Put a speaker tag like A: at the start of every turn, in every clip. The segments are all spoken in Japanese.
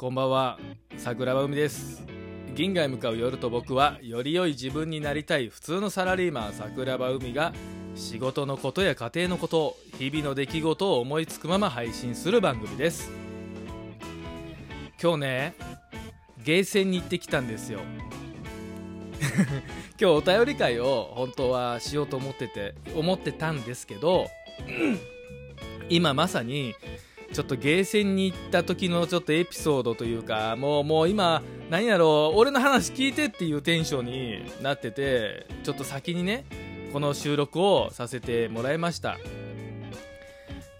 A: こんばんは。桜庭海です。銀河へ向かう夜と僕はより良い自分になりたい普通のサラリーマン桜庭海が仕事のことや家庭のこと日々の出来事を思いつくまま配信する番組です。今日ねゲーセンに行ってきたんですよ。今日お便り会を本当はしようと思ってて思ってたんですけど今まさにちょっとゲーセンに行った時のちょっとエピソードというかもうもう今何やろう俺の話聞いてっていうテンションになっててちょっと先にねこの収録をさせてもらいました。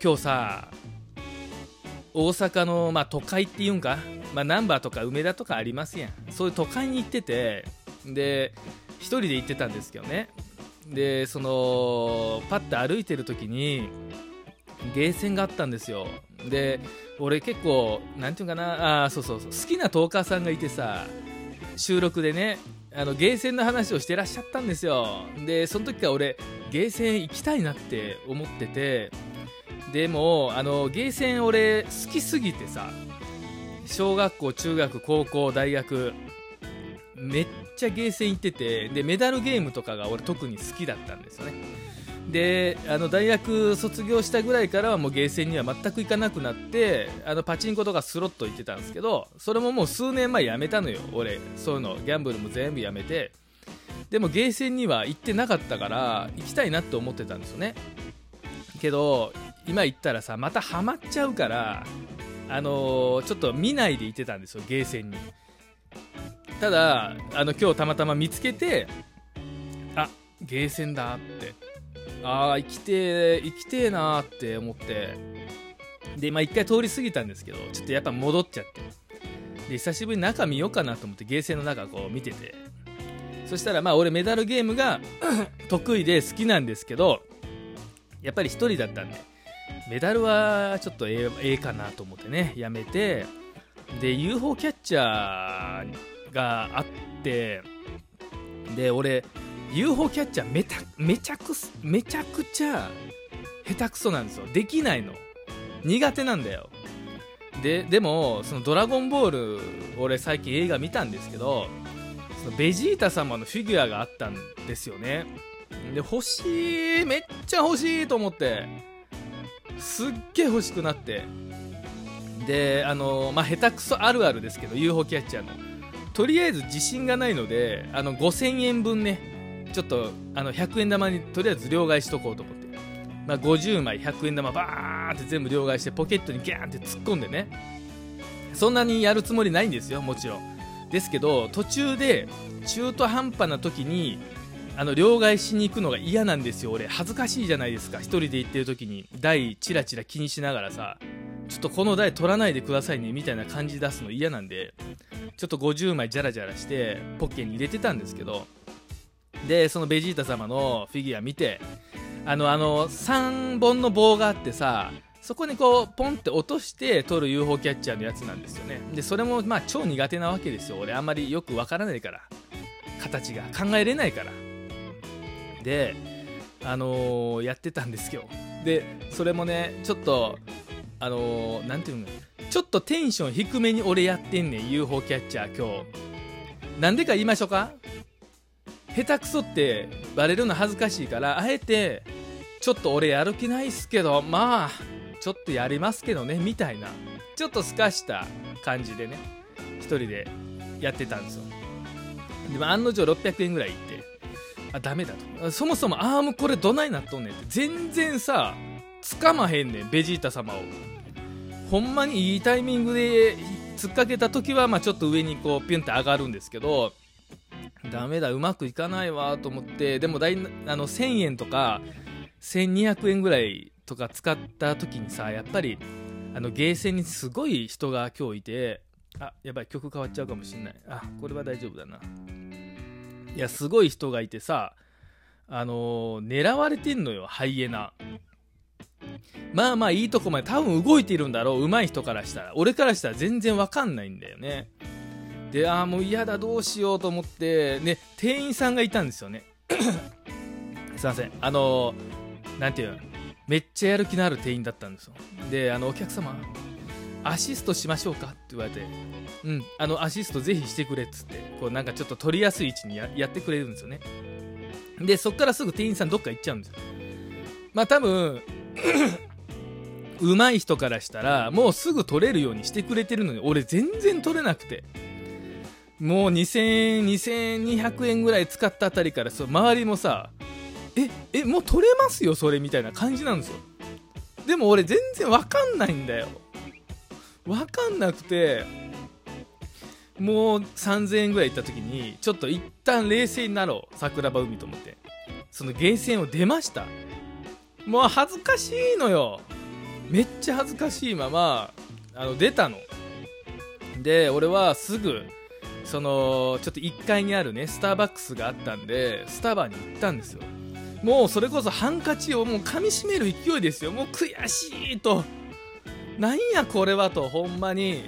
A: 今日さ大阪の、まあ、都会っていうんか、まあ、難波とか梅田とかありますやん。そういう都会に行っててで1人で行ってたんですけどね。でそのパッと歩いてる時にゲーセンがあったんですよ。で俺結構なんていうかなあそうそうそう好きなトーカーさんがいてさ収録でねあのゲーセンの話をしてらっしゃったんですよ。でその時から俺ゲーセン行きたいなって思っててでもあのゲーセン俺好きすぎてさ小学校中学高校大学めっちゃゲーセン行っててでメダルゲームとかが俺特に好きだったんですよね。であの大学卒業したぐらいからはもうゲーセンには全く行かなくなってあのパチンコとかスロット行ってたんですけどそれももう数年前やめたのよ俺。そういうの。ギャンブルも全部やめて。でもゲーセンには行ってなかったから行きたいなって思ってたんですよね。けど今行ったらさまたハマっちゃうからあのー、ちょっと見ないで行ってたんですよゲーセンに。ただあの今日たまたま見つけてあゲーセンだって。ああ生きて生きてえなーって思って。でまあ一回通り過ぎたんですけどちょっとやっぱ戻っちゃって。で久しぶりに中見ようかなと思ってゲーセンの中こう見てて。そしたらまあ俺メダルゲームが 得意で好きなんですけどやっぱり1人だったんでメダルはちょっとええかなと思ってねやめて。で UFO キャッチャーがあってで俺 UFO キャッチャーめためちゃくめちゃくちゃ下手くそなんですよ。できないの。苦手なんだよ。ででもその「ドラゴンボール」俺最近映画見たんですけどそのベジータ様のフィギュアがあったんですよね。で欲しいめっちゃ欲しいと思ってすっげえ欲しくなって。であのまあ下手くそあるあるですけど UFO キャッチャーの。とりあえず自信がないのであの5000円分ねちょっとあの100円玉にとりあえず両替しとこうと思って、まあ、50枚100円玉バーって全部両替してポケットにギャーンって突っ込んでね。そんなにやるつもりないんですよもちろん。ですけど途中で中途半端な時にあの両替しに行くのが嫌なんですよ俺。恥ずかしいじゃないですか1人で行ってる時に。台チラチラ気にしながらさちょっとこの台取らないでくださいねみたいな感じ出すの嫌なんでちょっと50枚ジャラジャラしてポッケに入れてたんですけどでそのベジータ様のフィギュア見てあのあの3本の棒があってさそこにこうポンって落として取る UFO キャッチャーのやつなんですよね。でそれもまあ超苦手なわけですよ。俺あんまりよくわからないから。形が。考えれないから。であのー、やってたんですよ。でそれもねちょっとあの何、ー、ていうの？ちょっとテンション低めに俺やってんねん UFO キャッチャー今日。なんでか言いましょうか？下手くそってバレるの恥ずかしいからあえてちょっと俺やる気ないっすけどまあちょっとやりますけどねみたいなちょっとすかした感じでね1人でやってたんですよ。でも案の定600円ぐらいいってあダメだと。そもそもアームこれどないなっとんねんって全然さ掴まへんねんベジータ様を。ほんまにいいタイミングで突っかけた時はまあちょっと上にこうピュンって上がるんですけどダメだうまくいかないわと思ってでもだいあの1000円とか1200円ぐらいとか使った時にさやっぱりあのゲーセンにすごい人が今日いてあやばい曲変わっちゃうかもしんない。あこれは大丈夫だな。いやすごい人がいてさあのー、狙われてんのよハイエナ。まあまあいいとこまで多分動いているんだろう上手い人からしたら。俺からしたら全然わかんないんだよね。でああもう嫌だどうしようと思ってね店員さんがいたんですよね。すいません。あの何ていうのめっちゃやる気のある店員だったんですよ。であのお客様アシストしましょうか？って言われてうんあのアシストぜひしてくれっつってこうなんかちょっと取りやすい位置にややってくれるんですよね。でそっからすぐ店員さんどっか行っちゃうんですよ。まあ多分 上手い人からしたらもうすぐ取れるようにしてくれてるのに俺全然取れなくてもう2000 2200円ぐらい使ったあたりからそ周りもさええもう取れますよそれみたいな感じなんですよ。でも俺全然わかんないんだよ。わかんなくてもう3000円ぐらい行った時にちょっと一旦冷静になろう桜庭海と思って。そのゲーセンを出ました。もう恥ずかしいのよ。めっちゃ恥ずかしいままあの出たの。で俺はすぐそのちょっと1階にあるねスターバックスがあったんでスタバに行ったんですよ。もうそれこそハンカチをもう噛みしめる勢いですよ。もう悔しいと。なんやこれはとほんまに。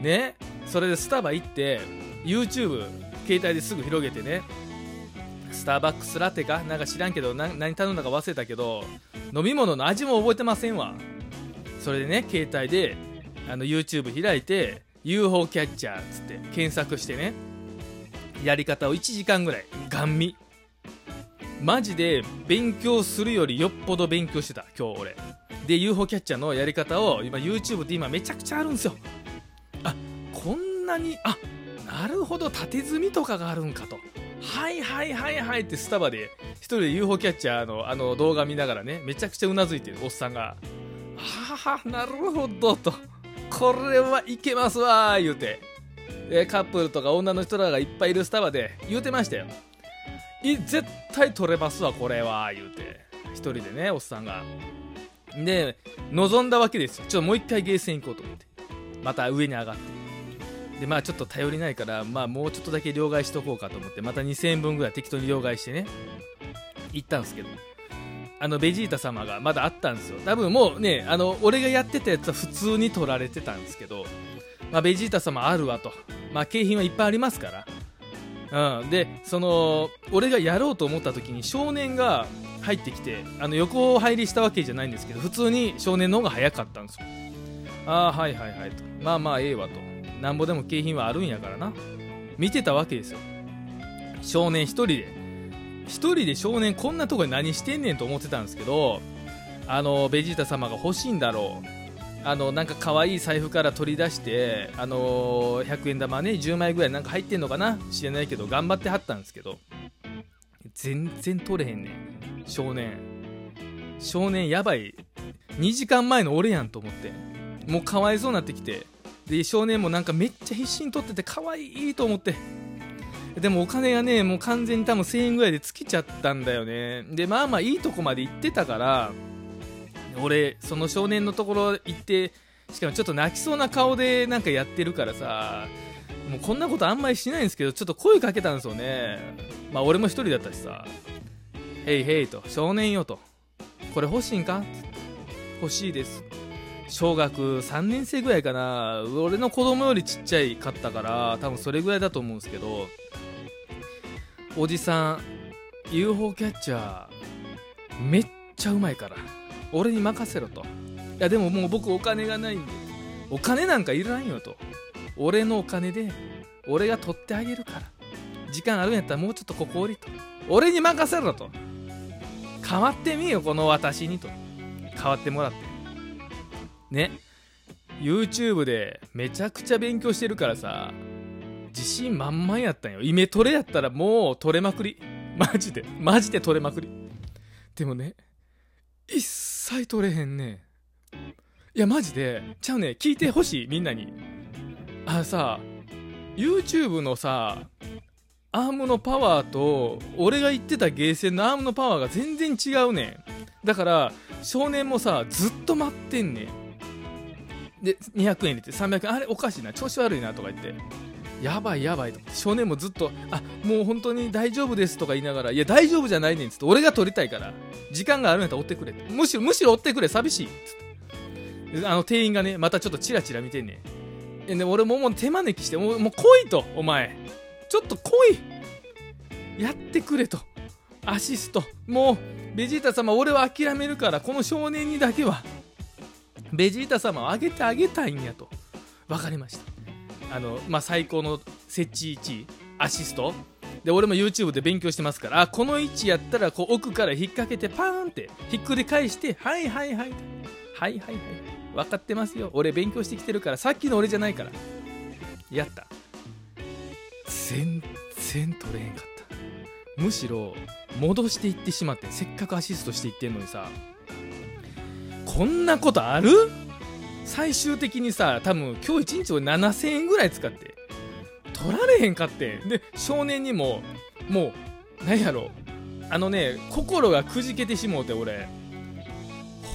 A: ね。それでスタバ行って YouTube 携帯ですぐ広げてね。スターバックスラテか？なんか知らんけど何頼んだか忘れたけど飲み物の味も覚えてませんわ。それでね携帯であの YouTube 開いて UFO キャッチャーっつって検索してね。やり方を1時間ぐらい。ガン見。マジで勉強するよりよっぽど勉強してた今日俺。で UFO キャッチャーのやり方を今 YouTube って今めちゃくちゃあるんですよ。あこんなにあなるほど縦積みとかがあるんかと。はいはいはいはいってスタバで一人で UFO キャッチャーのあの動画見ながらねめちゃくちゃうなずいてるおっさんがははなるほどと。これはいけますわ言うて。カップルとか女の人らがいっぱいいるスタバで言うてましたよ。い絶対取れますわこれは言うて。一人でねおっさんが。で望んだわけですよ。ちょっともう一回ゲーセン行こうと思って。また上に上がって。でまあちょっと頼りないからまあもうちょっとだけ両替しとこうかと思って。また2000円分ぐらい適当に両替してね。行ったんですけど。あのベジータ様がまだあったんですよ。多分もうねあの俺がやってたやつは普通に取られてたんですけど、まあ、ベジータ様あるわと。まあ景品はいっぱいありますから。うん、でその俺がやろうと思った時に少年が入ってきてあの横入りしたわけじゃないんですけど普通に少年の方が早かったんですよ。ああはいはいはいと。まあまあええわと。なんぼでも景品はあるんやからな。見てたわけですよ。少年一人で。一人で少年こんなとこに何してんねんと思ってたんですけどあのベジータ様が欲しいんだろう。あのなんか可愛い財布から取り出して、あの、100円玉ね10枚ぐらいなんか入ってんのかな？知らないけど頑張ってはったんですけど全然取れへんねん。少年。少年やばい。2時間前の俺やんと思って。もうかわいそうになってきて。で少年もなんかめっちゃ必死に取ってて可愛いと思って。でもお金がねもう完全に多分1000円ぐらいで尽きちゃったんだよね。でまあまあいいとこまで行ってたから俺その少年のところ行ってしかもちょっと泣きそうな顔でなんかやってるからさもうこんなことあんまりしないんですけどちょっと声かけたんですよね。まあ俺も一人だったしさ「へいへい」と「少年よ」と「これ欲しいんか?」欲しいです。小学3年生ぐらいかな。俺の子供よりちっちゃいかったから多分それぐらいだと思うんですけど。おじさん UFO キャッチャーめっちゃうまいから。俺に任せろと。いやでももう僕お金がないんで。お金なんかいらんよと。俺のお金で俺が取ってあげるから。時間あるんやったらもうちょっとここ降りと。俺に任せろと。変わってみよこの私にと。変わってもらって。ね。YouTube でめちゃくちゃ勉強してるからさ。自信満々やったんよ。イメトレやったらもう取れまくり。マジで。マジで取れまくり。でもね一切取れへんねいやマジで。ちゃうね聞いてほしいみんなに。あさ YouTube のさアームのパワーと俺が言ってたゲーセンのアームのパワーが全然違うねだから少年もさずっと待ってんねん。で200円入れて300円。あれおかしいな。調子悪いなとか言って。やばいやばい。と少年もずっとあもう本当に大丈夫ですとか言いながらいや大丈夫じゃないねんつって俺が撮りたいから時間があるんやったら追ってくれむしろむしろ追ってくれ寂しいつって。あの店員がねまたちょっとチラチラ見てんねん。で俺ももう手招きしてもうもう来いとお前。ちょっと来い。やってくれと。アシスト。もうベジータ様俺は諦めるからこの少年にだけはベジータ様を上げてあげたいんやと。分かりました。あの、まあ、最高の設置位置アシスト。で俺も YouTube で勉強してますからあこの位置やったらこう奥から引っ掛けてパーンってひっくり返してはいはいはい。はいはいはい。分かってますよ。俺勉強してきてるからさっきの俺じゃないから。やった。全然取れへんかった。むしろ戻していってしまってせっかくアシストしていってんのにさこんなことある？最終的にさ多分今日1日俺7000円ぐらい使って取られへんかってで少年にももう何やろ。あのね心がくじけてしもうて俺。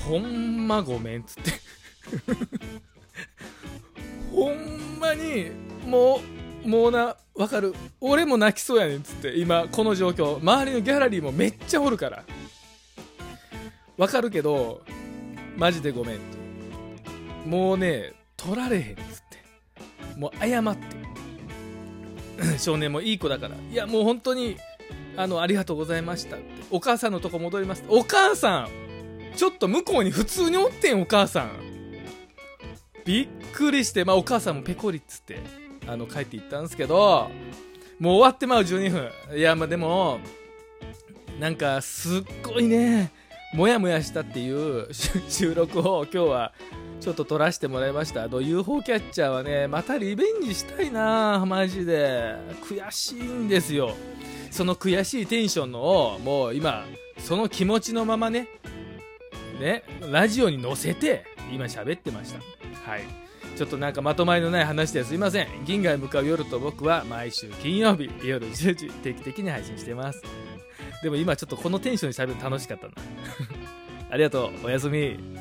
A: ほんまごめんっつって。ほんまにもうもうなわかる。俺も泣きそうやねんっつって。今この状況。周りのギャラリーもめっちゃおるから。わかるけどマジでごめんもうね取られへんっつって。もう謝って。少年もいい子だから。いやもう本当にあのありがとうございましたって。お母さんのとこ戻ります。お母さんちょっと向こうに普通におってんお母さん。びっくりしてまあお母さんもペコリっつってあの帰っていったんですけどもう終わってまう12分。いやまあでもなんかすっごいねもやもやしたっていう収録を今日はちょっと撮らせてもらいました。あの UFO キャッチャーはねまたリベンジしたいなマジで。悔しいんですよ。その悔しいテンションのをもう今その気持ちのままねねラジオに乗せて今喋ってました。はい。ちょっとなんかまとまりのない話ですいません。銀河へ向かう夜と僕は毎週金曜日夜10時定期的に配信してます。でも今ちょっとこのテンションに喋るの楽しかったな。ありがとう。おやすみ。